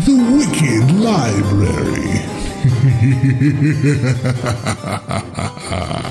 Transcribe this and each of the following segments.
Wicked Library.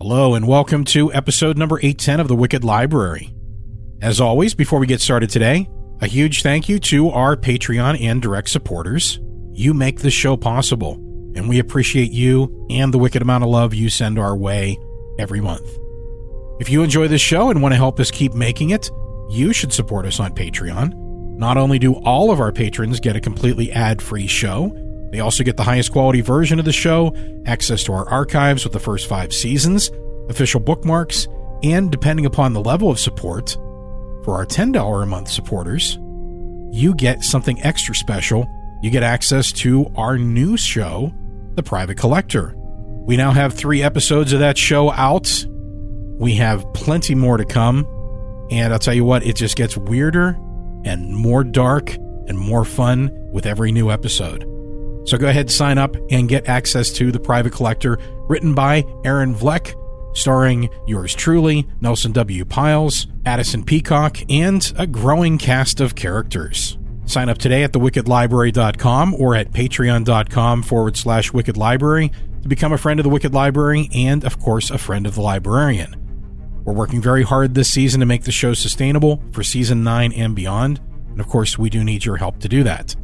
Hello, and welcome to episode number 810 of the Wicked Library. As always, before we get started today, a huge thank you to our Patreon and direct supporters. You make this show possible, and we appreciate you and the wicked amount of love you send our way every month. If you enjoy this show and want to help us keep making it, you should support us on Patreon. Not only do all of our patrons get a completely ad free show, they also get the highest quality version of the show, access to our archives with the first five seasons, official bookmarks, and depending upon the level of support, for our $10 a month supporters, you get something extra special. You get access to our new show, The Private Collector. We now have three episodes of that show out. We have plenty more to come. And I'll tell you what, it just gets weirder and more dark and more fun with every new episode. So go ahead, sign up, and get access to The Private Collector, written by Aaron Vleck, starring yours truly, Nelson W. Pyles, Addison Peacock, and a growing cast of characters. Sign up today at thewickedlibrary.com or at patreon.com forward slash wicked library to become a friend of the Wicked Library and, of course, a friend of the librarian. We're working very hard this season to make the show sustainable for season 9 and beyond, and of course, we do need your help to do that.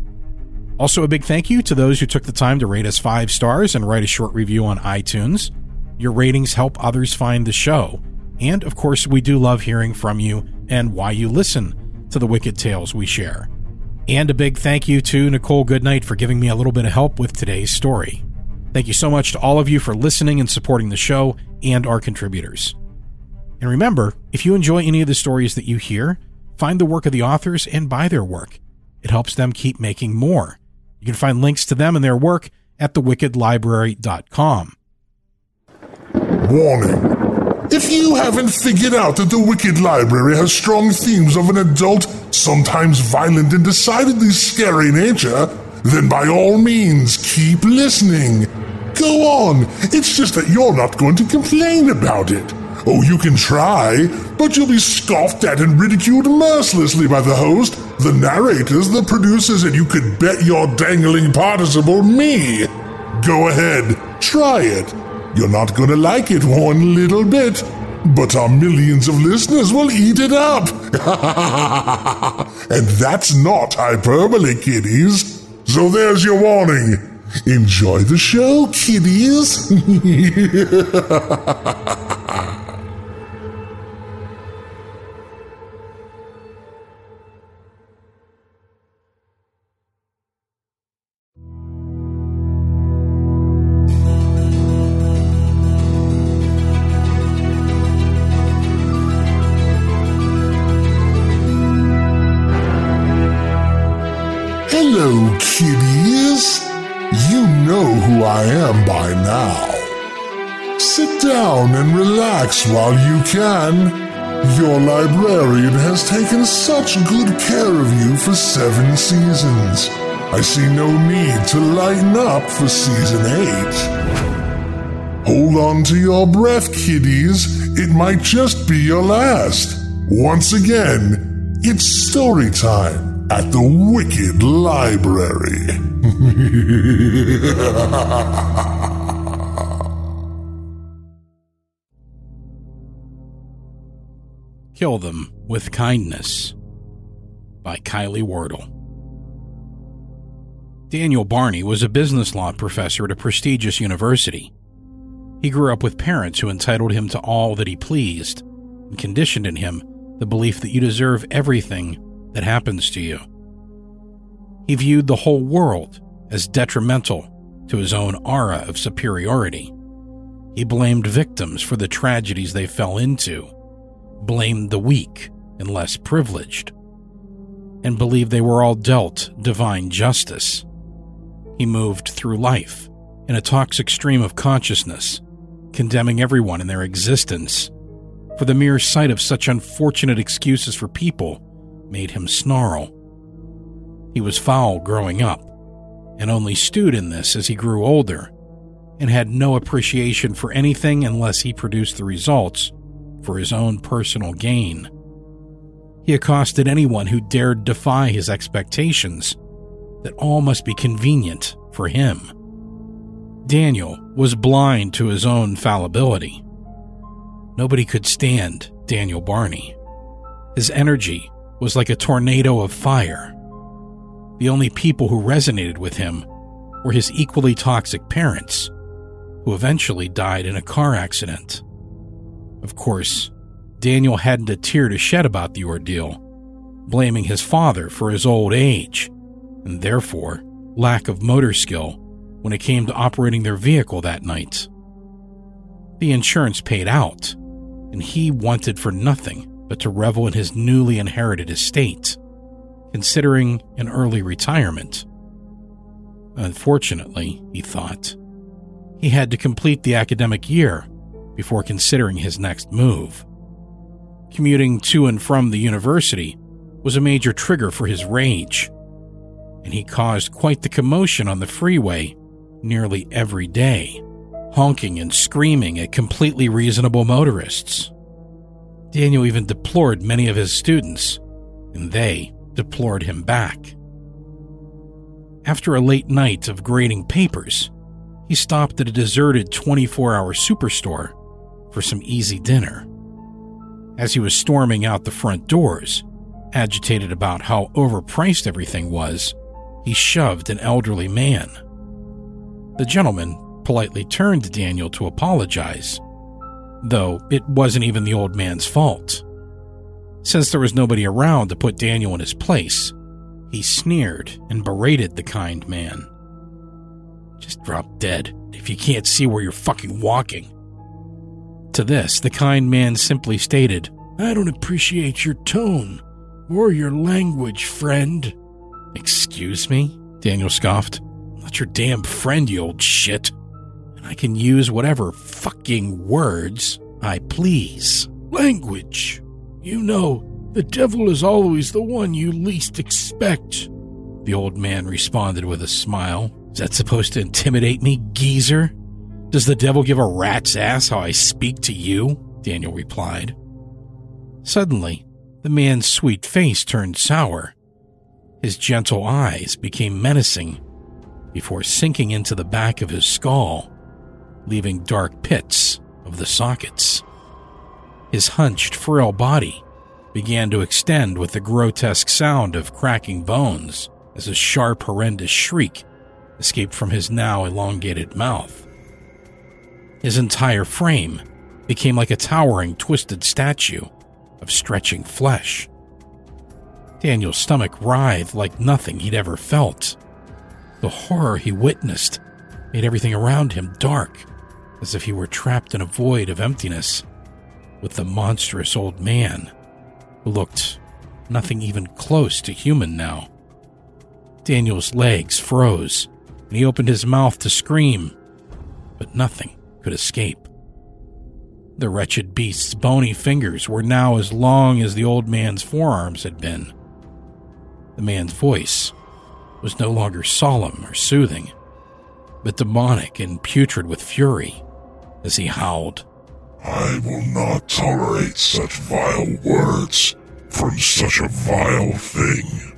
Also, a big thank you to those who took the time to rate us five stars and write a short review on iTunes. Your ratings help others find the show. And of course, we do love hearing from you and why you listen to the wicked tales we share. And a big thank you to Nichole Goodnight for giving me a little bit of help with today's story. Thank you so much to all of you for listening and supporting the show and our contributors. And remember, if you enjoy any of the stories that you hear, find the work of the authors and buy their work. It helps them keep making more. You can find links to them and their work at thewickedlibrary.com. Warning. If you haven't figured out that the Wicked Library has strong themes of an adult, sometimes violent and decidedly scary nature, then by all means keep listening. Go on, it's just that you're not going to complain about it. Oh, you can try, but you'll be scoffed at and ridiculed mercilessly by the host, the narrators, the producers, and you could bet your dangling participle me. Go ahead, try it. You're not gonna like it one little bit, but our millions of listeners will eat it up. and that's not hyperbole, kiddies. So there's your warning. Enjoy the show, kiddies. am by now. Sit down and relax while you can. Your librarian has taken such good care of you for seven seasons. I see no need to lighten up for season eight. Hold on to your breath, kiddies. It might just be your last. Once again, it's story time at the Wicked Library. Kill Them with Kindness by Kylee Wardle. Daniel Barney was a business law professor at a prestigious university. He grew up with parents who entitled him to all that he pleased and conditioned in him the belief that you deserve everything that happens to you. He viewed the whole world as detrimental to his own aura of superiority. He blamed victims for the tragedies they fell into, blamed the weak and less privileged, and believed they were all dealt divine justice. He moved through life in a toxic stream of consciousness, condemning everyone in their existence. For the mere sight of such unfortunate excuses for people made him snarl. He was foul growing up, and only stewed in this as he grew older, and had no appreciation for anything unless he produced the results for his own personal gain. He accosted anyone who dared defy his expectations that all must be convenient for him. Daniel was blind to his own fallibility. Nobody could stand Daniel Barney. His energy was like a tornado of fire. The only people who resonated with him were his equally toxic parents, who eventually died in a car accident. Of course, Daniel hadn't a tear to shed about the ordeal, blaming his father for his old age and therefore lack of motor skill when it came to operating their vehicle that night. The insurance paid out, and he wanted for nothing but to revel in his newly inherited estate, considering an early retirement. Unfortunately, he thought, he had to complete the academic year before considering his next move. Commuting to and from the university was a major trigger for his rage and he caused quite the commotion on the freeway nearly every day, honking and screaming at completely reasonable motorists. Daniel even deplored many of his students, and they deplored him back. After a late night of grading papers, he stopped at a deserted 24 hour superstore for some easy dinner. As he was storming out the front doors, agitated about how overpriced everything was, he shoved an elderly man. The gentleman politely turned to Daniel to apologize, though it wasn't even the old man's fault. Since there was nobody around to put Daniel in his place, he sneered and berated the kind man. Just drop dead if you can't see where you're fucking walking. To this, the kind man simply stated, I don't appreciate your tone or your language, friend. Excuse me? Daniel scoffed. Not your damn friend, you old shit. I can use whatever fucking words I please. Language. You know, the devil is always the one you least expect. The old man responded with a smile. Is that supposed to intimidate me, geezer? Does the devil give a rat's ass how I speak to you? Daniel replied. Suddenly, the man's sweet face turned sour. His gentle eyes became menacing before sinking into the back of his skull, leaving dark pits of the sockets. His hunched, frail body began to extend with the grotesque sound of cracking bones as a sharp, horrendous shriek escaped from his now elongated mouth. His entire frame became like a towering, twisted statue of stretching flesh. Daniel's stomach writhed like nothing he'd ever felt. The horror he witnessed made everything around him dark, as if he were trapped in a void of emptiness, with the monstrous old man, who looked nothing even close to human now. Daniel's legs froze, and he opened his mouth to scream, but nothing could escape. The wretched beast's bony fingers were now as long as the old man's forearms had been. The man's voice was no longer solemn or soothing, but demonic and putrid with fury as he howled. I will not tolerate such vile words from such a vile thing.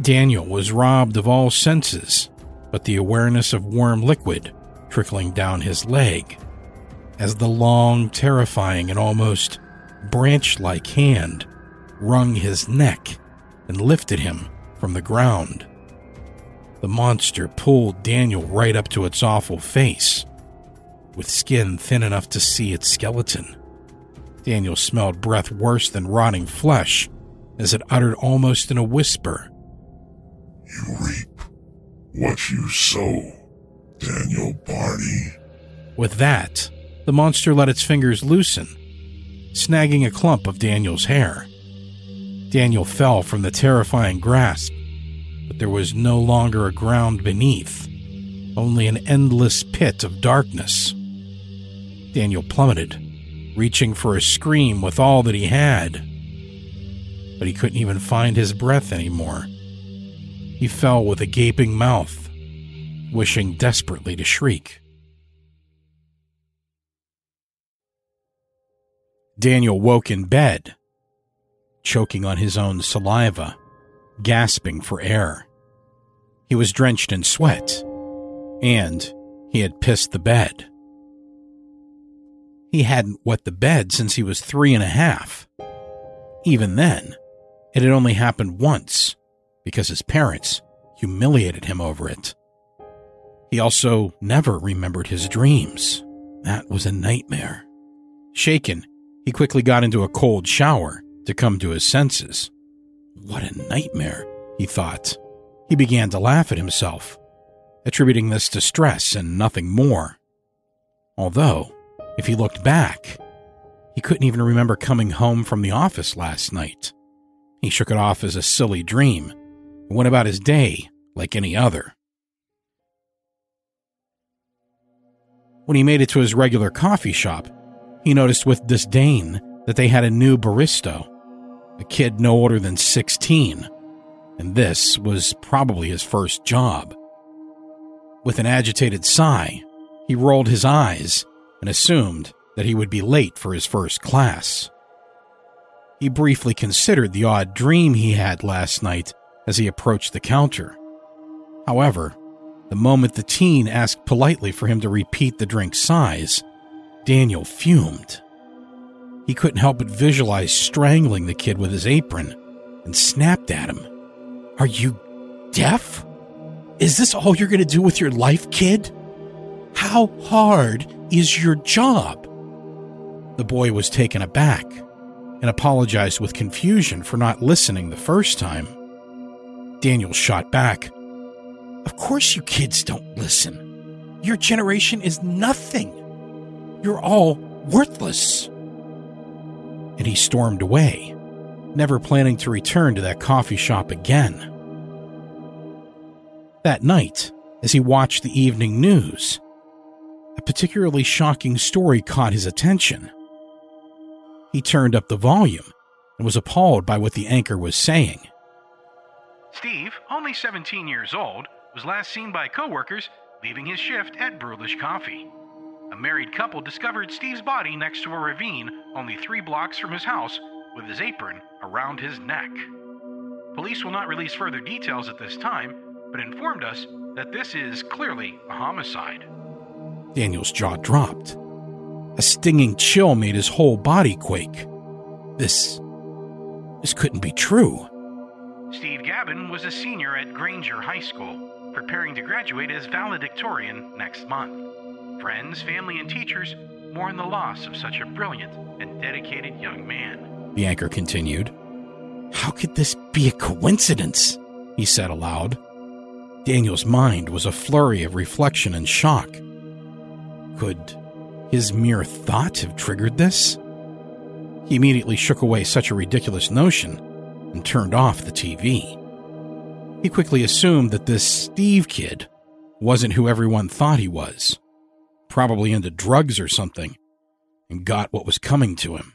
Daniel was robbed of all senses but the awareness of warm liquid trickling down his leg as the long, terrifying, and almost branch like hand wrung his neck and lifted him from the ground. The monster pulled Daniel right up to its awful face, with skin thin enough to see its skeleton. Daniel smelled breath worse than rotting flesh as it uttered almost in a whisper You reap what you sow, Daniel Barney. With that, the monster let its fingers loosen, snagging a clump of Daniel's hair. Daniel fell from the terrifying grasp, but there was no longer a ground beneath, only an endless pit of darkness. Daniel plummeted, reaching for a scream with all that he had. But he couldn't even find his breath anymore. He fell with a gaping mouth, wishing desperately to shriek. Daniel woke in bed, choking on his own saliva, gasping for air. He was drenched in sweat, and he had pissed the bed. He hadn't wet the bed since he was three and a half. Even then, it had only happened once because his parents humiliated him over it. He also never remembered his dreams. That was a nightmare. Shaken, he quickly got into a cold shower to come to his senses. What a nightmare, he thought. He began to laugh at himself, attributing this to stress and nothing more. Although, if he looked back, he couldn't even remember coming home from the office last night. He shook it off as a silly dream and went about his day like any other. When he made it to his regular coffee shop, he noticed with disdain that they had a new barista, a kid no older than 16, and this was probably his first job. With an agitated sigh, he rolled his eyes and assumed that he would be late for his first class. He briefly considered the odd dream he had last night as he approached the counter. However, the moment the teen asked politely for him to repeat the drink size, Daniel fumed. He couldn't help but visualize strangling the kid with his apron and snapped at him. Are you deaf? Is this all you're going to do with your life, kid? How hard is your job? The boy was taken aback and apologized with confusion for not listening the first time. Daniel shot back. Of course, you kids don't listen. Your generation is nothing. You're all worthless. And he stormed away, never planning to return to that coffee shop again. That night, as he watched the evening news, a particularly shocking story caught his attention. He turned up the volume and was appalled by what the anchor was saying. Steve, only 17 years old, was last seen by coworkers leaving his shift at Brewlish Coffee. A married couple discovered Steve's body next to a ravine only three blocks from his house with his apron around his neck. Police will not release further details at this time, but informed us that this is clearly a homicide. Daniel's jaw dropped. A stinging chill made his whole body quake. This. this couldn't be true. Steve Gavin was a senior at Granger High School, preparing to graduate as valedictorian next month. Friends, family, and teachers mourn the loss of such a brilliant and dedicated young man. The anchor continued. How could this be a coincidence? He said aloud. Daniel's mind was a flurry of reflection and shock. Could his mere thought have triggered this? He immediately shook away such a ridiculous notion and turned off the TV. He quickly assumed that this Steve kid wasn't who everyone thought he was probably into drugs or something, and got what was coming to him.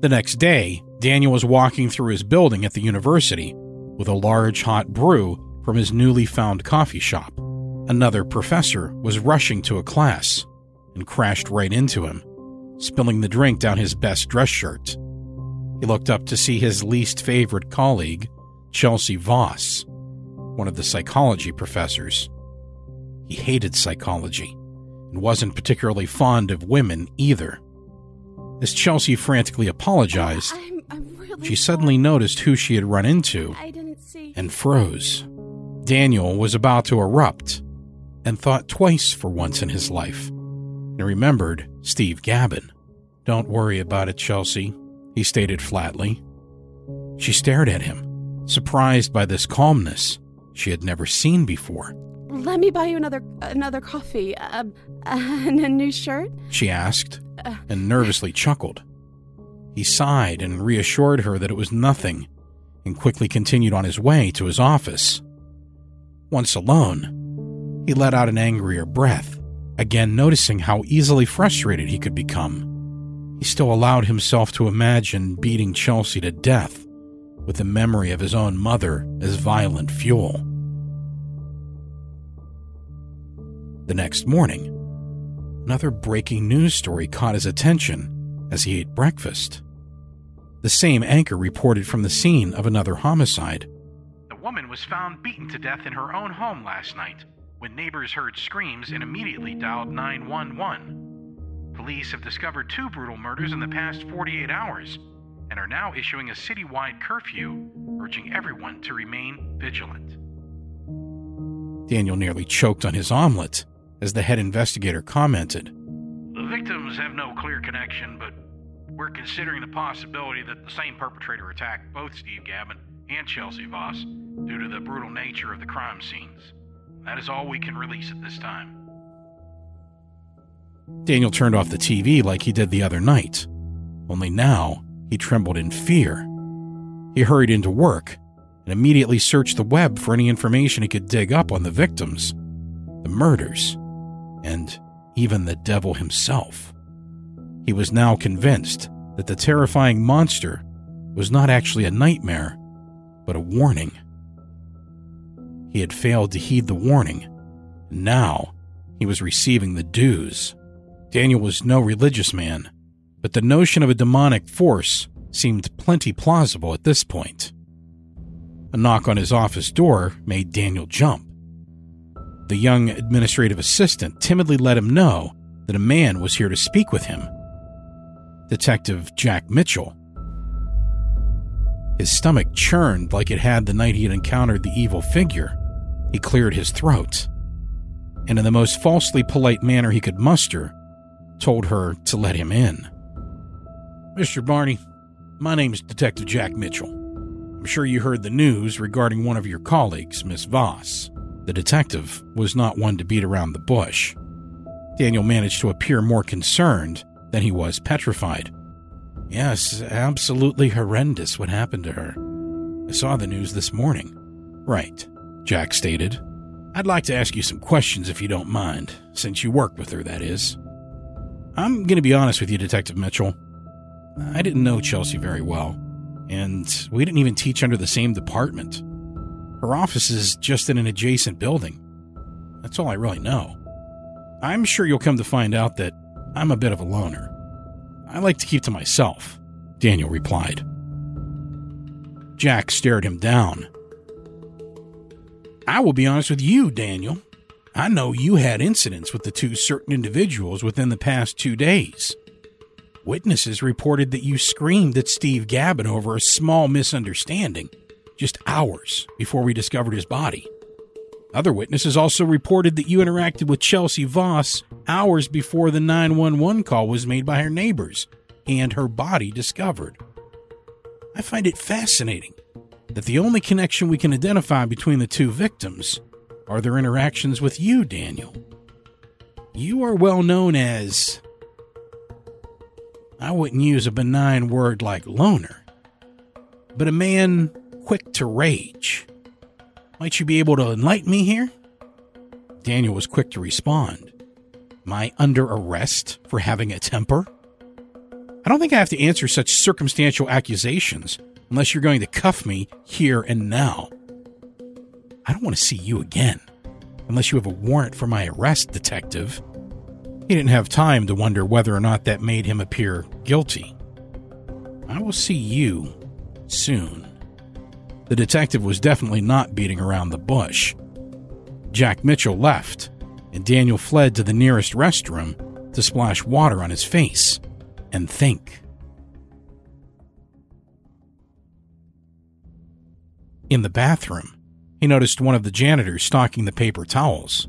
The next day, Daniel was walking through his building at the university with a large hot brew from his newly found coffee shop. Another professor was rushing to a class and crashed right into him, spilling the drink down his best dress shirt. He looked up to see his least favorite colleague, Chelsea Voss, one of the psychology professors. He hated psychology and wasn't particularly fond of women either. As Chelsea frantically apologized, I'm, I'm really she suddenly noticed who she had run into I didn't see. and froze. Daniel was about to erupt and thought twice for once in his life and remembered Steve Gabbin. Don't worry about it, Chelsea, he stated flatly. She stared at him, surprised by this calmness she had never seen before. Let me buy you another another coffee. Uh, and a new shirt. She asked and nervously chuckled. He sighed and reassured her that it was nothing and quickly continued on his way to his office. Once alone, he let out an angrier breath, again noticing how easily frustrated he could become. He still allowed himself to imagine beating Chelsea to death with the memory of his own mother as violent fuel. The next morning, another breaking news story caught his attention as he ate breakfast. The same anchor reported from the scene of another homicide. The woman was found beaten to death in her own home last night when neighbors heard screams and immediately dialed 911. Police have discovered two brutal murders in the past 48 hours and are now issuing a citywide curfew, urging everyone to remain vigilant. Daniel nearly choked on his omelet as the head investigator commented. The victims have no clear connection, but we're considering the possibility that the same perpetrator attacked both Steve Gabbin and Chelsea Voss due to the brutal nature of the crime scenes. That is all we can release at this time. Daniel turned off the TV like he did the other night, only now he trembled in fear. He hurried into work and immediately searched the web for any information he could dig up on the victims, the murders, and even the devil himself. He was now convinced that the terrifying monster was not actually a nightmare, but a warning. He had failed to heed the warning, now he was receiving the dues. Daniel was no religious man, but the notion of a demonic force seemed plenty plausible at this point. A knock on his office door made Daniel jump. The young administrative assistant timidly let him know that a man was here to speak with him. Detective Jack Mitchell. His stomach churned like it had the night he had encountered the evil figure. He cleared his throat, and in the most falsely polite manner he could muster, told her to let him in. Mr. Barney, my name is Detective Jack Mitchell. I'm sure you heard the news regarding one of your colleagues, Miss Voss. The detective was not one to beat around the bush. Daniel managed to appear more concerned than he was petrified. Yes, absolutely horrendous what happened to her. I saw the news this morning. Right, Jack stated. I'd like to ask you some questions if you don't mind, since you work with her, that is. I'm going to be honest with you, Detective Mitchell. I didn't know Chelsea very well, and we didn't even teach under the same department. Her office is just in an adjacent building. That's all I really know. I'm sure you'll come to find out that I'm a bit of a loner. I like to keep to myself, Daniel replied. Jack stared him down. I will be honest with you, Daniel. I know you had incidents with the two certain individuals within the past two days. Witnesses reported that you screamed at Steve Gabbin over a small misunderstanding just hours before we discovered his body. Other witnesses also reported that you interacted with Chelsea Voss hours before the 911 call was made by her neighbors and her body discovered. I find it fascinating that the only connection we can identify between the two victims are their interactions with you, Daniel. You are well known as. I wouldn't use a benign word like loner, but a man quick to rage. Might you be able to enlighten me here? Daniel was quick to respond. Am I under arrest for having a temper? I don't think I have to answer such circumstantial accusations unless you're going to cuff me here and now. I don't want to see you again, unless you have a warrant for my arrest, detective. He didn't have time to wonder whether or not that made him appear guilty. I will see you soon. The detective was definitely not beating around the bush. Jack Mitchell left, and Daniel fled to the nearest restroom to splash water on his face and think. In the bathroom, he noticed one of the janitors stocking the paper towels.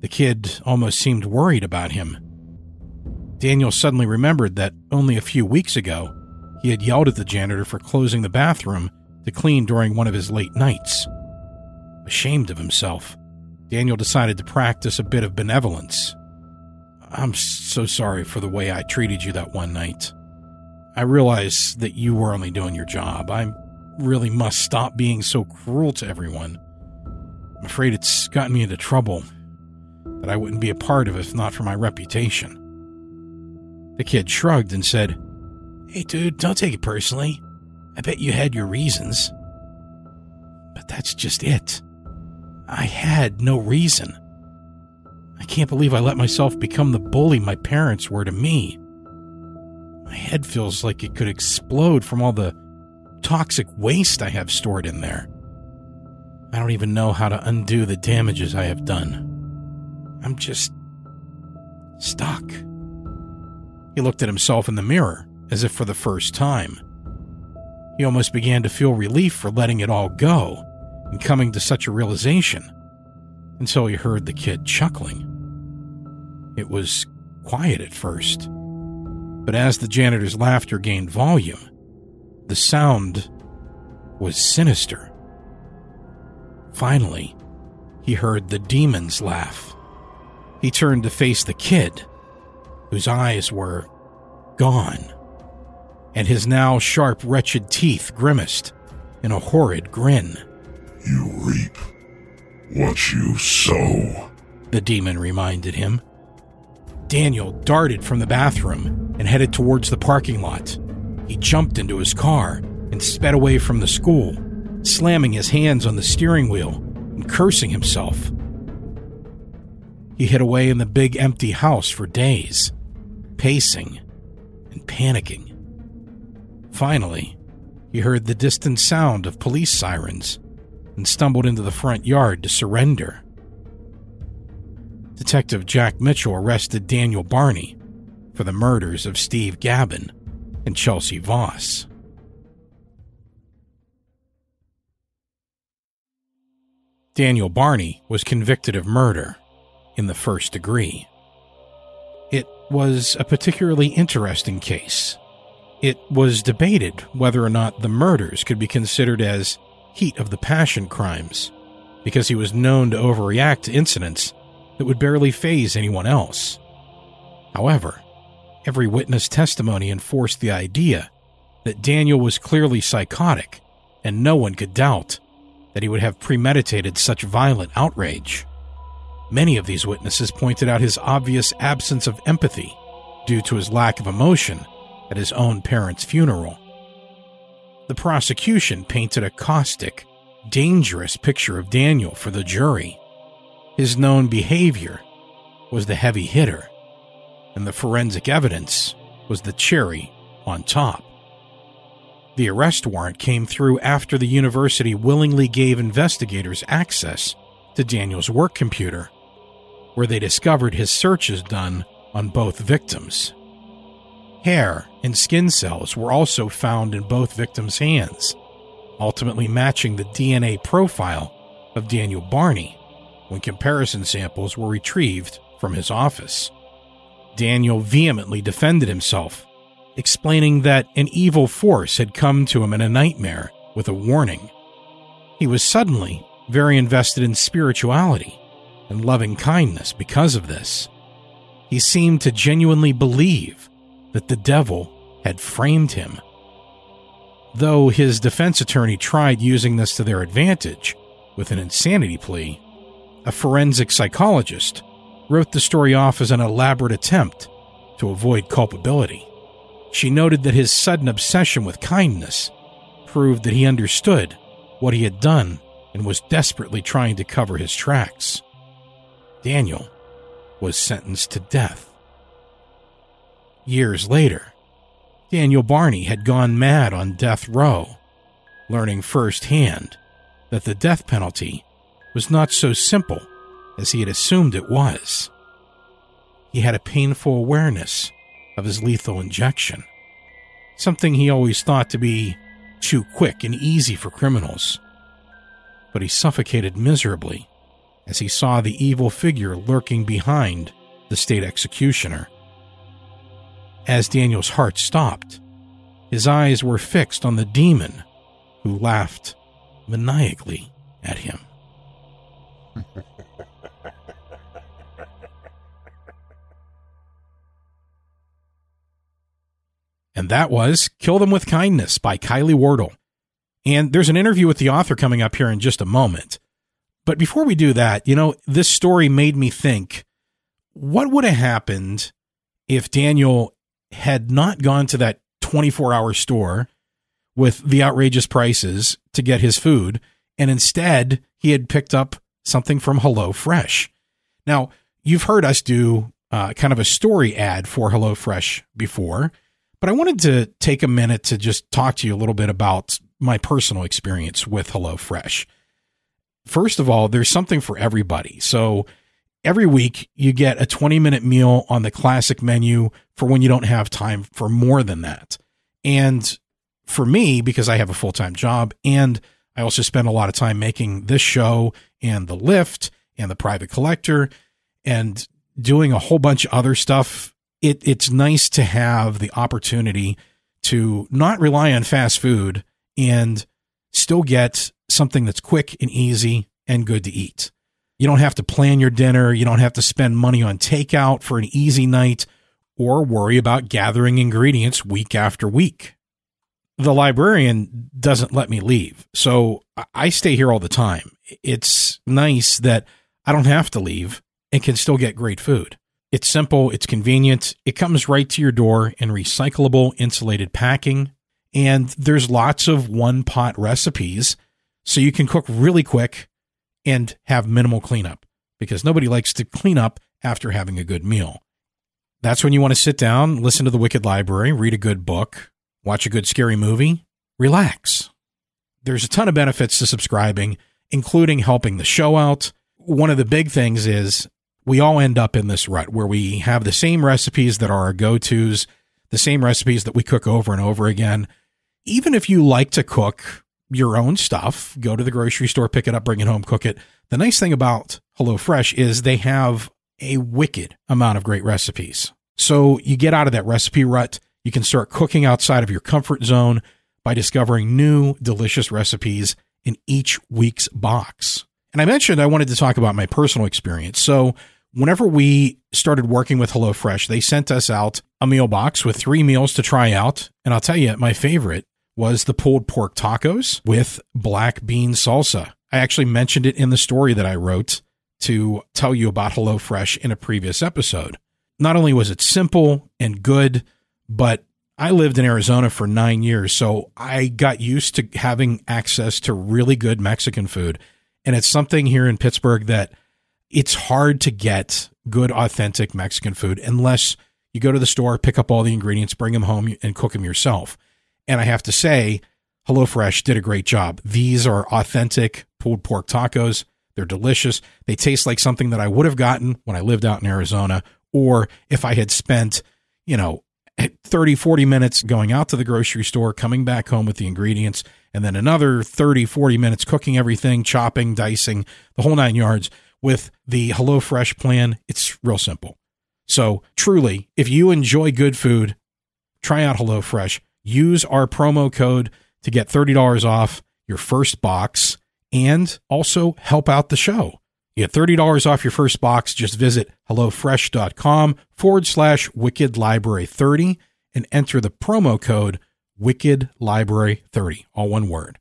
The kid almost seemed worried about him. Daniel suddenly remembered that only a few weeks ago, he had yelled at the janitor for closing the bathroom to clean during one of his late nights. Ashamed of himself, Daniel decided to practice a bit of benevolence. I'm so sorry for the way I treated you that one night. I realize that you were only doing your job. I really must stop being so cruel to everyone. I'm afraid it's gotten me into trouble that I wouldn't be a part of if not for my reputation. The kid shrugged and said, Hey, dude, don't take it personally. I bet you had your reasons. But that's just it. I had no reason. I can't believe I let myself become the bully my parents were to me. My head feels like it could explode from all the toxic waste I have stored in there. I don't even know how to undo the damages I have done. I'm just stuck. He looked at himself in the mirror as if for the first time. He almost began to feel relief for letting it all go and coming to such a realization until he heard the kid chuckling. It was quiet at first, but as the janitor's laughter gained volume, the sound was sinister. Finally, he heard the demon's laugh. He turned to face the kid, whose eyes were gone and his now sharp, wretched teeth grimaced in a horrid grin. You reap what you sow, the demon reminded him. Daniel darted from the bathroom and headed towards the parking lot. He jumped into his car and sped away from the school, slamming his hands on the steering wheel and cursing himself. He hid away in the big empty house for days, pacing and panicking. Finally, he heard the distant sound of police sirens and stumbled into the front yard to surrender. Detective Jack Mitchell arrested Daniel Barney for the murders of Steve Gabin and Chelsea Voss. Daniel Barney was convicted of murder in the first degree. It was a particularly interesting case it was debated whether or not the murders could be considered as heat of the passion crimes, because he was known to overreact to incidents that would barely faze anyone else. However, every witness testimony enforced the idea that Daniel was clearly psychotic, and no one could doubt that he would have premeditated such violent outrage. Many of these witnesses pointed out his obvious absence of empathy due to his lack of emotion at his own parents' funeral. The prosecution painted a caustic, dangerous picture of Daniel for the jury. His known behavior was the heavy hitter, and the forensic evidence was the cherry on top. The arrest warrant came through after the university willingly gave investigators access to Daniel's work computer, where they discovered his searches done on both victims. Hair and skin cells were also found in both victims' hands, ultimately matching the DNA profile of Daniel Barney when comparison samples were retrieved from his office. Daniel vehemently defended himself, explaining that an evil force had come to him in a nightmare with a warning. He was suddenly very invested in spirituality and loving kindness because of this. He seemed to genuinely believe that the devil had framed him. Though his defense attorney tried using this to their advantage with an insanity plea, a forensic psychologist wrote the story off as an elaborate attempt to avoid culpability. She noted that his sudden obsession with kindness proved that he understood what he had done and was desperately trying to cover his tracks. Daniel was sentenced to death. Years later, Daniel Barney had gone mad on death row, learning firsthand that the death penalty was not so simple as he had assumed it was. He had a painful awareness of his lethal injection, something he always thought to be too quick and easy for criminals. But he suffocated miserably as he saw the evil figure lurking behind the state executioner. As Daniel's heart stopped, his eyes were fixed on the demon who laughed maniacally at him. and that was Kill Them with Kindness by Kylee Wardle. And there's an interview with the author coming up here in just a moment. But before we do that, you know, this story made me think what would have happened if Daniel had not gone to that 24 hour store with the outrageous prices to get his food, and instead he had picked up something from Hello Fresh. Now, you've heard us do uh, kind of a story ad for Hello Fresh before, but I wanted to take a minute to just talk to you a little bit about my personal experience with Hello Fresh. First of all, there's something for everybody. So every week you get a 20 minute meal on the classic menu for when you don't have time for more than that. And for me, because I have a full time job and I also spend a lot of time making this show and the lift and the private collector and doing a whole bunch of other stuff. It, it's nice to have the opportunity to not rely on fast food and still get something that's quick and easy and good to eat. You don't have to plan your dinner. You don't have to spend money on takeout for an easy night or worry about gathering ingredients week after week. The librarian doesn't let me leave. So I stay here all the time. It's nice that I don't have to leave and can still get great food. It's simple, it's convenient, it comes right to your door in recyclable insulated packing, and there's lots of one pot recipes so you can cook really quick and have minimal cleanup because nobody likes to clean up after having a good meal. That's when you want to sit down, listen to the Wicked Library, read a good book, watch a good scary movie, relax. There's a ton of benefits to subscribing, including helping the show out. One of the big things is we all end up in this rut where we have the same recipes that are our go tos, the same recipes that we cook over and over again. Even if you like to cook your own stuff, go to the grocery store, pick it up, bring it home, cook it. The nice thing about HelloFresh is they have a wicked amount of great recipes. So you get out of that recipe rut. You can start cooking outside of your comfort zone by discovering new delicious recipes in each week's box. And I mentioned I wanted to talk about my personal experience. So whenever we started working with HelloFresh, they sent us out a meal box with three meals to try out. And I'll tell you, my favorite was the pulled pork tacos with black bean salsa. I actually mentioned it in the story that I wrote to tell you about HelloFresh in a previous episode. Not only was it simple and good, but I lived in Arizona for nine years, so I got used to having access to really good Mexican food. And it's something here in Pittsburgh that it's hard to get good, authentic Mexican food unless you go to the store, pick up all the ingredients, bring them home, and cook them yourself. And I have to say, HelloFresh did a great job. These are authentic pulled pork tacos. They're delicious. They taste like something that I would have gotten when I lived out in Arizona, or if I had spent, you know, 30, 40 minutes going out to the grocery store, coming back home with the ingredients, and then another 30, 40 minutes cooking everything, chopping, dicing, the whole nine yards. With the HelloFresh plan, it's real simple. So, truly, if you enjoy good food, try out HelloFresh. Use our promo code to get $30 off your first box and also help out the show. You get $30 off your first box. Just visit HelloFresh.com forward slash Wicked Library 30 and enter the promo code Wicked Library 30, all one word.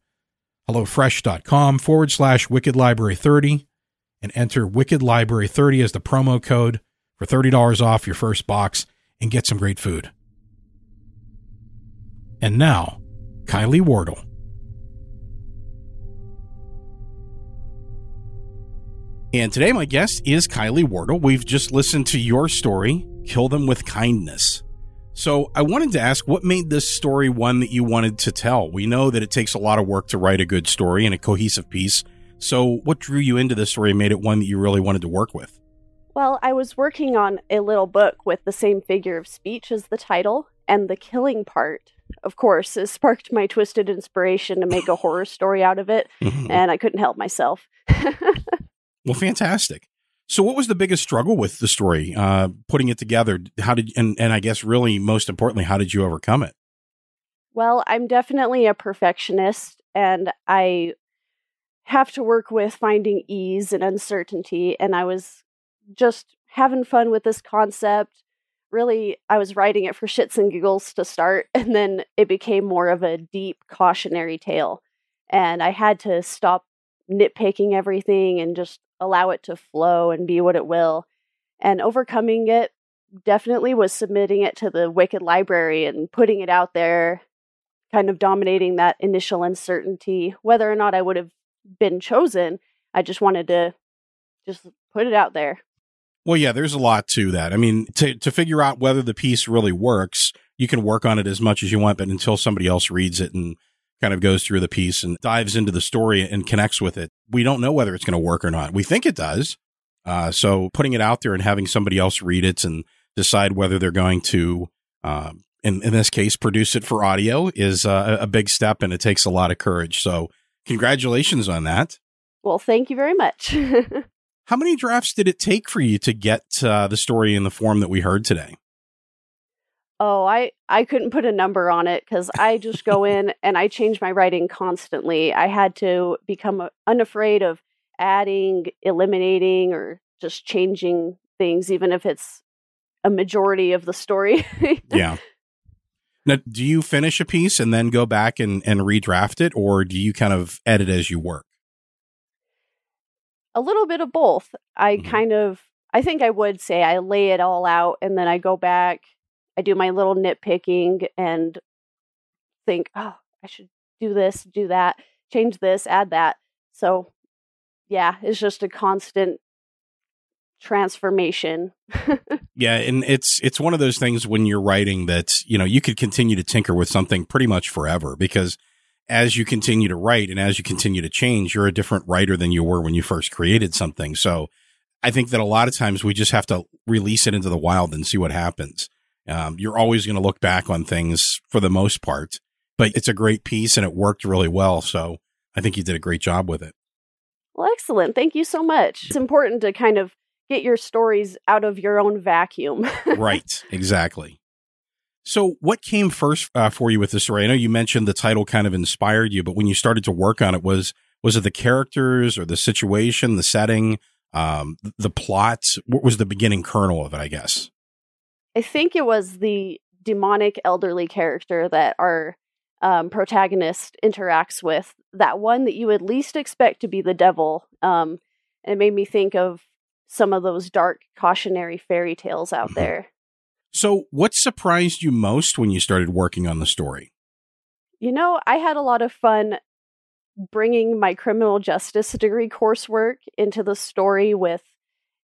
HelloFresh.com forward slash Wicked Library 30 and enter Wicked Library 30 as the promo code for $30 off your first box and get some great food. And now, Kylee Wardle. And today, my guest is Kylee Wardle. We've just listened to your story, Kill Them with Kindness. So, I wanted to ask what made this story one that you wanted to tell? We know that it takes a lot of work to write a good story and a cohesive piece So, what drew you into this story and made it one that you really wanted to work with? Well, I was working on a little book with the same figure of speech as the title, and the killing part, of course, has sparked my twisted inspiration to make a horror story out of it, Mhm. and I couldn't help myself. Well, fantastic. So, what was the biggest struggle with the story, uh, putting it together? How did, and, and I guess really most importantly, how did you overcome it? Well, I'm definitely a perfectionist and I have to work with finding ease and uncertainty. And I was just having fun with this concept. Really, I was writing it for shits and giggles to start, and then it became more of a deep cautionary tale. And I had to stop nitpicking everything and just allow it to flow and be what it will. And overcoming it definitely was submitting it to the Wicked Library and putting it out there kind of dominating that initial uncertainty whether or not I would have been chosen. I just wanted to just put it out there. Well, yeah, there's a lot to that. I mean, to, to figure out whether the piece really works, you can work on it as much as you want, but until somebody else reads it and kind of goes through the piece and dives into the story and connects with it, we don't know whether it's going to work or not. We think it does. Uh, so putting it out there and having somebody else read it and decide whether they're going to, um, in, in this case, produce it for audio is uh, a big step and it takes a lot of courage. So congratulations on that. Well, thank you very much. How many drafts did it take for you to get uh, the story in the form that we heard today? oh, I I couldn't put a number on it cuz I just go in and I change my writing constantly. I had to become unafraid of adding, eliminating or just changing things even if it's a majority of the story. yeah. Now, do you finish a piece and then go back and, and redraft it, or do you kind of edit as you work? a little bit of both. I Mhm. kind of, I think I would say I lay it all out and then I go back, I do my little nitpicking and think, oh, I should do this, do that, change this, add that. So, yeah, it's just a constant transformation. Yeah, and it's it's one of those things when you're writing that you know you could continue to tinker with something pretty much forever because as you continue to write and as you continue to change, you're a different writer than you were when you first created something. So I think that a lot of times we just have to release it into the wild and see what happens. Um, you're always going to look back on things for the most part, but it's a great piece and it worked really well. So I think you did a great job with it. well, excellent. Thank you so much. It's important to kind of get your stories out of your own vacuum. right, exactly. So, what came first uh, for you with the story? I know you mentioned the title kind of inspired you, but when you started to work on it, was was it the characters or the situation, the setting, um, the plot? What was the beginning kernel of it? I guess. I think it was the demonic elderly character that our um, protagonist interacts with. That one that you would least expect to be the devil. Um, and it made me think of some of those dark cautionary fairy tales out Mhm. there. So, what surprised you most when you started working on the story? You know, I had a lot of fun bringing my criminal justice degree coursework into the story with,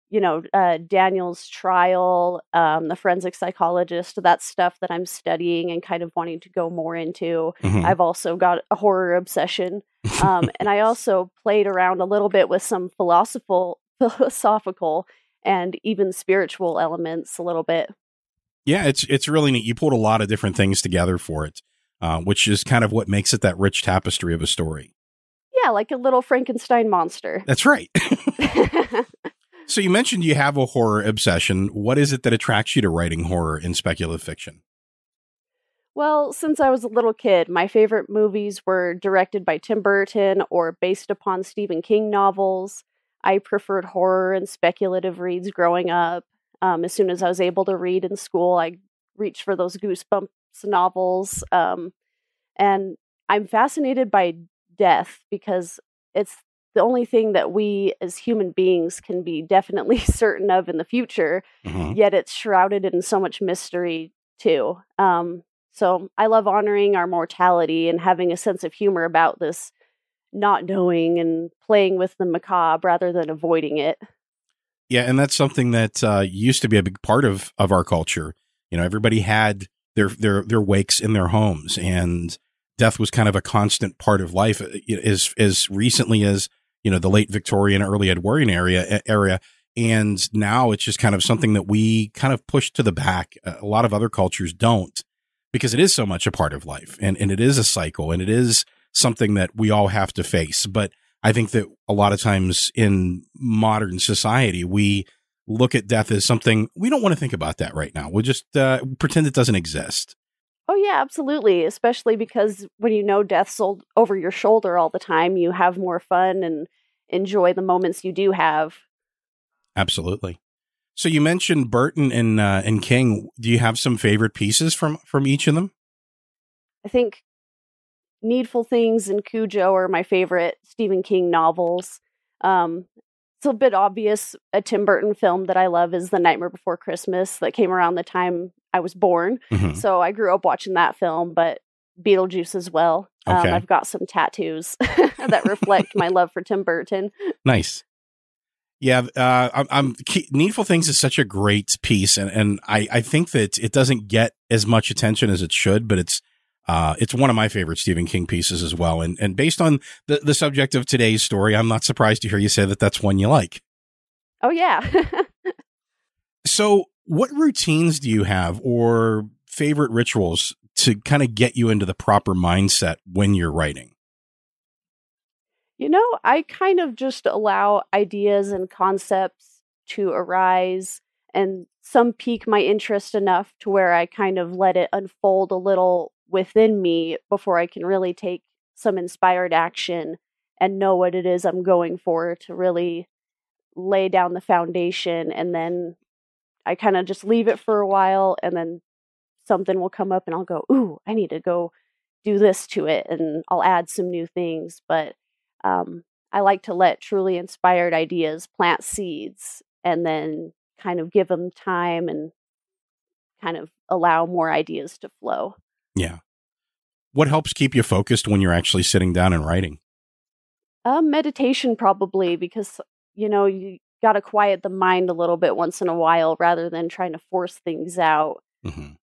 you know, uh, Daniel's trial, um, the forensic psychologist, that stuff that I'm studying and kind of wanting to go more into. Mhm. I've also got a horror obsession. Um, and I also played around a little bit with some philosophical, philosophical and even spiritual elements a little bit. Yeah, it's it's really neat. You pulled a lot of different things together for it, uh, which is kind of what makes it that rich tapestry of a story. Yeah, like a little Frankenstein monster. That's right. so you mentioned you have a horror obsession. What is it that attracts you to writing horror in speculative fiction? Well, since I was a little kid, my favorite movies were directed by Tim Burton or based upon Stephen King novels. I preferred horror and speculative reads growing up. Um, as soon as I was able to read in school, I reached for those Goosebumps novels. Um, and I'm fascinated by death because it's the only thing that we as human beings can be definitely certain of in the future Mhm. yet it's shrouded in so much mystery too. Um, so I love honoring our mortality and having a sense of humor about this not knowing and playing with the macabre rather than avoiding it. Yeah, and that's something that uh, used to be a big part of of our culture. You know, everybody had their their their wakes in their homes, and death was kind of a constant part of life. uh, As as recently as you know, the late Victorian, early Edwardian area, area. And now it's just kind of something that we kind of push to the back. A lot of other cultures don't because it is so much a part of life and, and it is a cycle and it is something that we all have to face. But I think that a lot of times in modern society, we look at death as something we don't want to think about that right now. We'll just uh, pretend it doesn't exist. Oh yeah, absolutely. Especially because when you know death's over your shoulder all the time, you have more fun and enjoy the moments you do have. Absolutely. So you mentioned Burton and uh, and King. Do you have some favorite pieces from from each of them? I think Needful Things and Cujo are my favorite Stephen King novels. Um, it's a bit obvious. A Tim Burton film that I love is The Nightmare Before Christmas that came around the time I was born. Mm-hmm. So I grew up watching that film, but Beetlejuice as well. Um, okay. Um, I've got some tattoos that reflect my love for Tim Burton. Nice. Yeah, uh, I'm, I'm, Needful Things is such a great piece, and, and I, I think that it doesn't get as much attention as it should, but it's uh, it's one of my favorite Stephen King pieces as well. And and based on the the subject of today's story, I'm not surprised to hear you say that that's one you like. Oh yeah. so what routines do you have or favorite rituals to kind of get you into the proper mindset when you're writing? You know, I kind of just allow ideas and concepts to arise, and some pique my interest enough to where I kind of let it unfold a little within me before I can really take some inspired action and know what it is I'm going for to really lay down the foundation and then I kind of just leave it for a while and then something will come up and I'll go, "Ooh, I need to go do this to it." And I'll add some new things, but um, I like to let truly inspired ideas plant seeds and then kind of give them time and kind of allow more ideas to flow. Yeah. What helps keep you focused when you're actually sitting down and writing? Um, meditation probably because you know you got to quiet the mind a little bit once in a while rather than trying to force things out. Mm-hmm.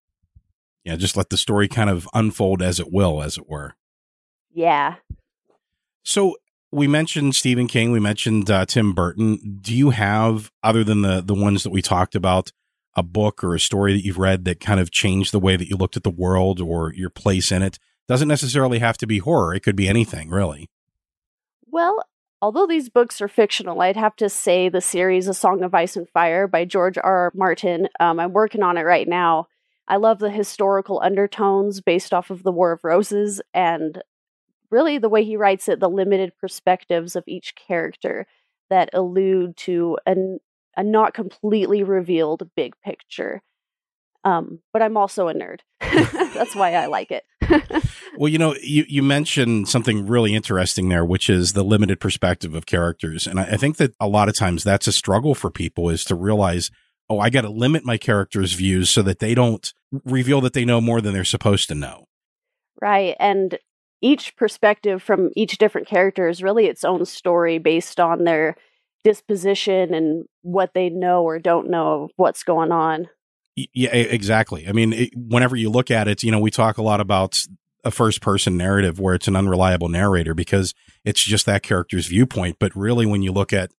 Yeah, just let the story kind of unfold as it will, as it were. Yeah. So we mentioned Stephen King, we mentioned uh, Tim Burton. Do you have, other than the the ones that we talked about, a book or a story that you've read that kind of changed the way that you looked at the world or your place in it? Doesn't necessarily have to be horror; it could be anything, really. Well, Although these books are fictional, I'd have to say the series A Song of Ice and Fire by George R. R. Martin. Um, I'm working on it right now. I love the historical undertones based off of the War of Roses and really the way he writes it, the limited perspectives of each character that allude to an, a not completely revealed big picture. Um, but I'm also a nerd. That's why I like it. well, you know, you, you mentioned something really interesting there, which is the limited perspective of characters. And I, I think that a lot of times that's a struggle for people is to realize, oh, I got to limit my characters' views so that they don't reveal that they know more than they're supposed to know. Right. And each perspective from each different character is really its own story based on their disposition and what they know or don't know of what's going on. Yeah, exactly. I mean, it, whenever you look at it, you know, we talk a lot about a first person narrative where it's an unreliable narrator because it's just that character's viewpoint. But really, when you look at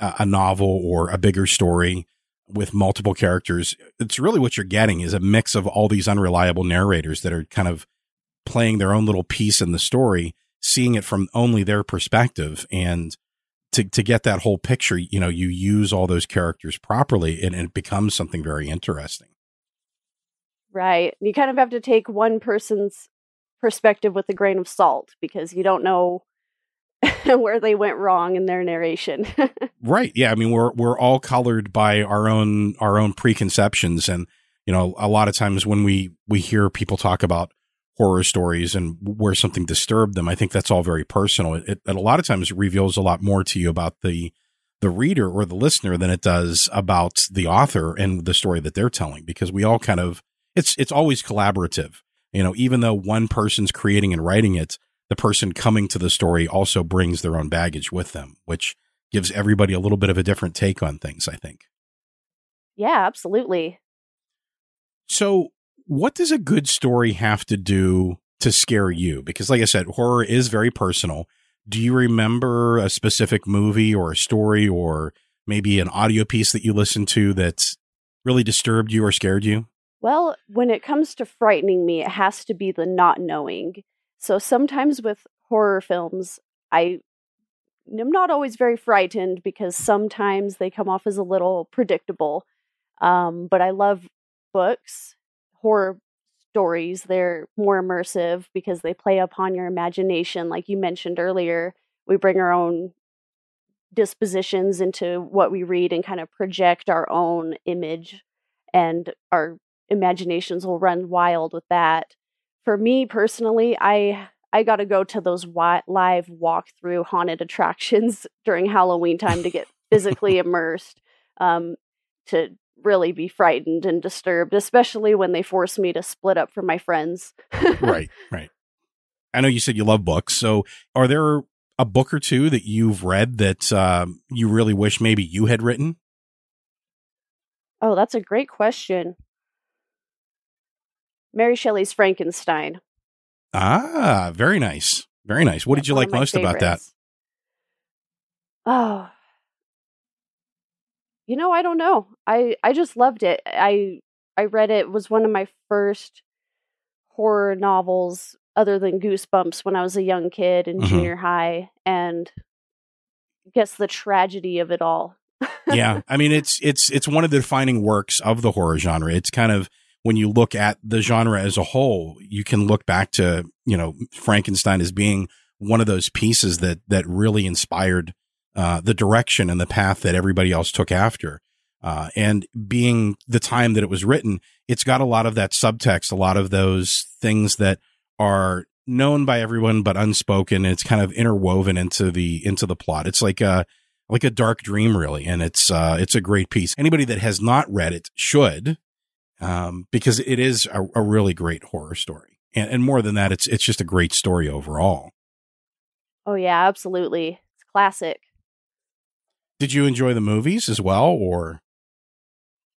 a, a novel or a bigger story with multiple characters, it's really what you're getting is a mix of all these unreliable narrators that are kind of playing their own little piece in the story, seeing it from only their perspective. And to, to get that whole picture, you know, you use all those characters properly and, and it becomes something very interesting. Right. You kind of have to take one person's perspective with a grain of salt because you don't know where they went wrong in their narration. right. Yeah. I mean, we're we're all colored by our own our own preconceptions, and you know, a lot of times when we we hear people talk about horror stories and where something disturbed them, I think that's all very personal. It, it, a lot of times reveals a lot more to you about the the reader or the listener than it does about the author and the story that they're telling because we all kind of it's it's always collaborative. You know, even though one person's creating and writing it, the person coming to the story also brings their own baggage with them, which gives everybody a little bit of a different take on things, I think. Yeah, absolutely. So, what does a good story have to do to scare you? Because, like I said, horror is very personal. Do you remember a specific movie or a story or maybe an audio piece that you listened to that really disturbed you or scared you? Well, when it comes to frightening me, it has to be the not knowing. So sometimes with horror films, I am not always very frightened because sometimes they come off as a little predictable. Um, but I love books, horror stories. They're more immersive because they play upon your imagination. Like you mentioned earlier, we bring our own dispositions into what we read and kind of project our own image, and our imaginations will run wild with that. For me personally, I I got to go to those wi- live walkthrough haunted attractions during Halloween time to get physically immersed, um, to really be frightened and disturbed, especially when they force me to split up from my friends. right, right. I know you said you love books, so are there a book or two that you've read that um, you really wish maybe you had written? Oh, that's a great question. Mary Shelley's Frankenstein. Ah, very nice. Very nice. What did you like most favorites. about that? Oh. You know, I don't know. I I just loved it. I I read it. it was one of my first horror novels other than Goosebumps when I was a young kid in mm-hmm. junior high and I guess the tragedy of it all. yeah, I mean it's it's it's one of the defining works of the horror genre. It's kind of when you look at the genre as a whole, you can look back to, you know, Frankenstein as being one of those pieces that, that really inspired, uh, the direction and the path that everybody else took after. Uh, and being the time that it was written, it's got a lot of that subtext, a lot of those things that are known by everyone, but unspoken. It's kind of interwoven into the, into the plot. It's like a, like a dark dream, really. And it's, uh, it's a great piece. Anybody that has not read it should, um, because it is a, a, really great horror story. And, and more than that, it's it's just a great story overall. Oh yeah, absolutely. It's classic. Did you enjoy the movies as well, or?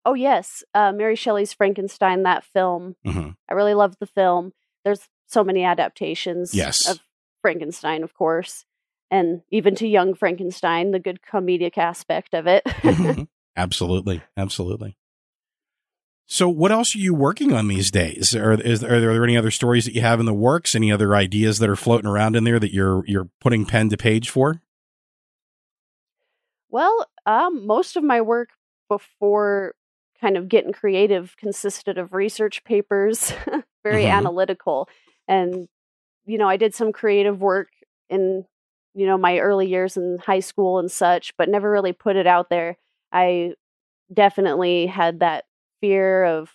Oh yes, uh, Mary Shelley's Frankenstein. That film, mm-hmm. I really loved the film. There's so many adaptations. Yes. of Frankenstein, of course, and even to Young Frankenstein, the good comedic aspect of it. mm-hmm. Absolutely, absolutely. So, what else are you working on these days? Are, is, are there any other stories that you have in the works? Any other ideas that are floating around in there that you're you're putting pen to page for? Well, um, most of my work before kind of getting creative consisted of research papers, very mm-hmm. analytical, and you know, I did some creative work in you know my early years in high school and such, but never really put it out there. I definitely had that fear of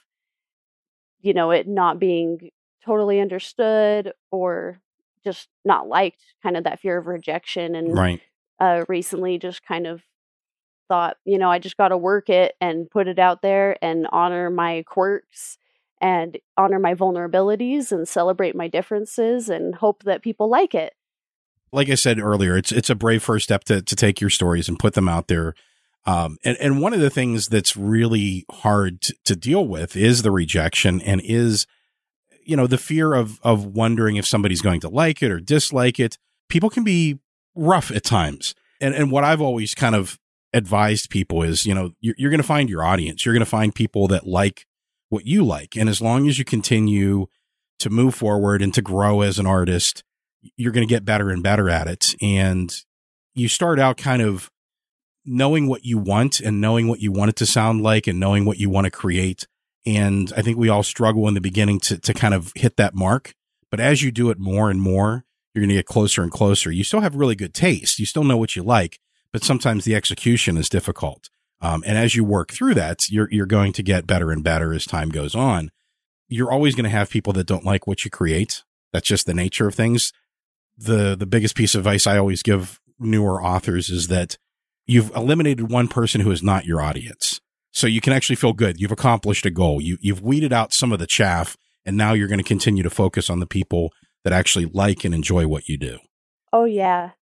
you know it not being totally understood or just not liked kind of that fear of rejection and right uh recently just kind of thought you know i just got to work it and put it out there and honor my quirks and honor my vulnerabilities and celebrate my differences and hope that people like it like i said earlier it's it's a brave first step to to take your stories and put them out there um, and, and one of the things that's really hard to, to deal with is the rejection and is, you know, the fear of, of wondering if somebody's going to like it or dislike it. People can be rough at times. And, and what I've always kind of advised people is, you know, you're, you're going to find your audience. You're going to find people that like what you like. And as long as you continue to move forward and to grow as an artist, you're going to get better and better at it. And you start out kind of knowing what you want and knowing what you want it to sound like and knowing what you want to create. And I think we all struggle in the beginning to, to kind of hit that mark. But as you do it more and more, you're going to get closer and closer. You still have really good taste. You still know what you like, but sometimes the execution is difficult. Um, and as you work through that, you're, you're going to get better and better as time goes on. You're always going to have people that don't like what you create. That's just the nature of things. The, the biggest piece of advice I always give newer authors is that you've eliminated one person who is not your audience. So you can actually feel good. You've accomplished a goal. You, you've weeded out some of the chaff and now you're going to continue to focus on the people that actually like and enjoy what you do. Oh yeah.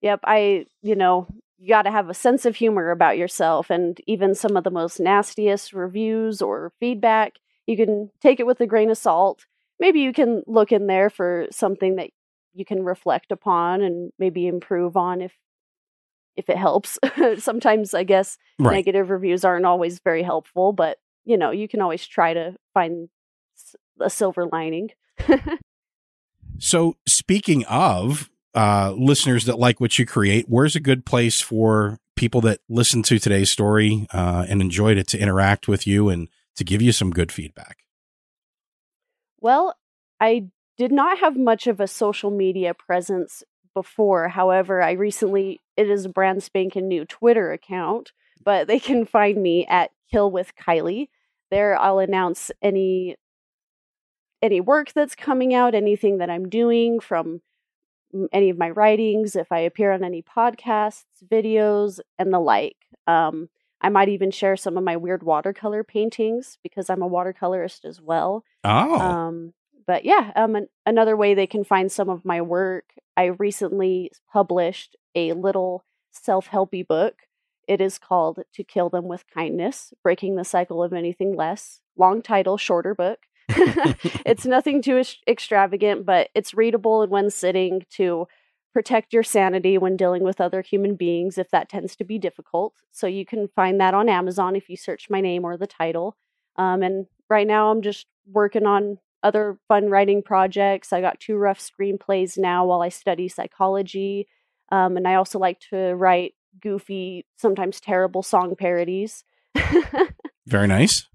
Yep. I, you know, you got to have a sense of humor about yourself and even some of the most nastiest reviews or feedback, you can take it with a grain of salt. Maybe you can look in there for something that you can reflect upon and maybe improve on if if it helps. Sometimes I guess Right. negative reviews aren't always very helpful, but you know, you can always try to find a silver lining. So, speaking of uh, listeners that like what you create, where's a good place for people that listen to today's story uh, and enjoyed it to interact with you and to give you some good feedback? Well, I did not have much of a social media presence before. However, I recently it is a brand spanking new Twitter account, but they can find me at Kill with Kylee. There I'll announce any any work that's coming out, anything that I'm doing from any of my writings, if I appear on any podcasts, videos, and the like. Um, I might even share some of my weird watercolor paintings because I'm a watercolorist as well. Oh, Um, but yeah, um, an- another way they can find some of my work. I recently published a little self-helpy book. It is called "To Kill Them with Kindness: Breaking the Cycle of Anything Less." Long title, shorter book. it's nothing too ex- extravagant, but it's readable in one sitting to protect your sanity when dealing with other human beings if that tends to be difficult. So you can find that on Amazon if you search my name or the title. Um, and right now I'm just working on other fun writing projects. I got two rough screenplays now while I study psychology. Um, and I also like to write goofy, sometimes terrible song parodies. very nice.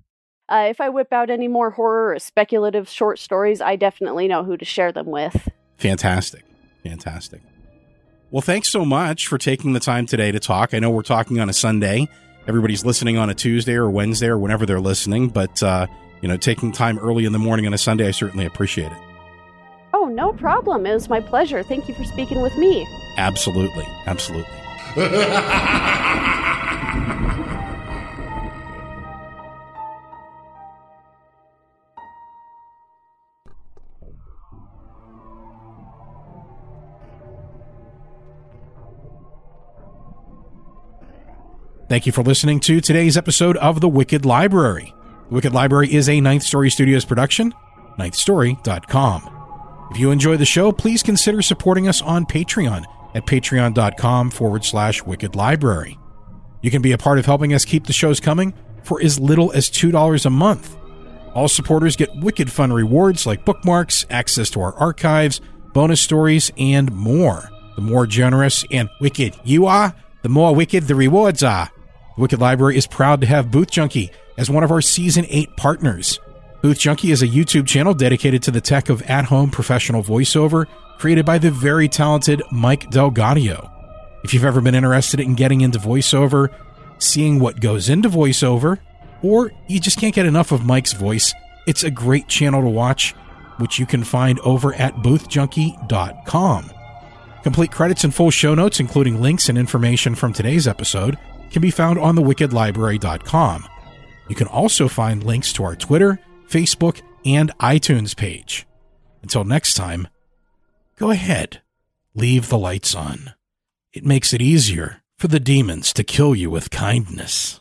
Uh, if I whip out any more horror or speculative short stories, I definitely know who to share them with. Fantastic. Fantastic. Well, thanks so much for taking the time today to talk. I know we're talking on a Sunday. Everybody's listening on a Tuesday or Wednesday or whenever they're listening, but uh, you know, taking time early in the morning on a Sunday, I certainly appreciate it. Oh, no problem. It was my pleasure. Thank you for speaking with me. Absolutely. Absolutely. Thank you for listening to today's episode of The Wicked Library. The Wicked Library is a Ninth Story Studios production, ninthstory.com. If you enjoy the show, please consider supporting us on Patreon at patreon.com forward slash wicked library. You can be a part of helping us keep the shows coming for as little as $2 a month. All supporters get wicked fun rewards like bookmarks, access to our archives, bonus stories, and more. The more generous and wicked you are, the more wicked the rewards are. Wicked Library is proud to have Booth Junkie as one of our Season 8 partners. Booth Junkie is a YouTube channel dedicated to the tech of at home professional voiceover created by the very talented Mike DelGaudio. If you've ever been interested in getting into voiceover, seeing what goes into voiceover, or you just can't get enough of Mike's voice, it's a great channel to watch, which you can find over at boothjunkie.com. Complete credits and full show notes, including links and information from today's episode, can be found on thewickedlibrary.com. You can also find links to our Twitter, Facebook, and iTunes page. Until next time, go ahead, leave the lights on. It makes it easier for the demons to kill you with kindness.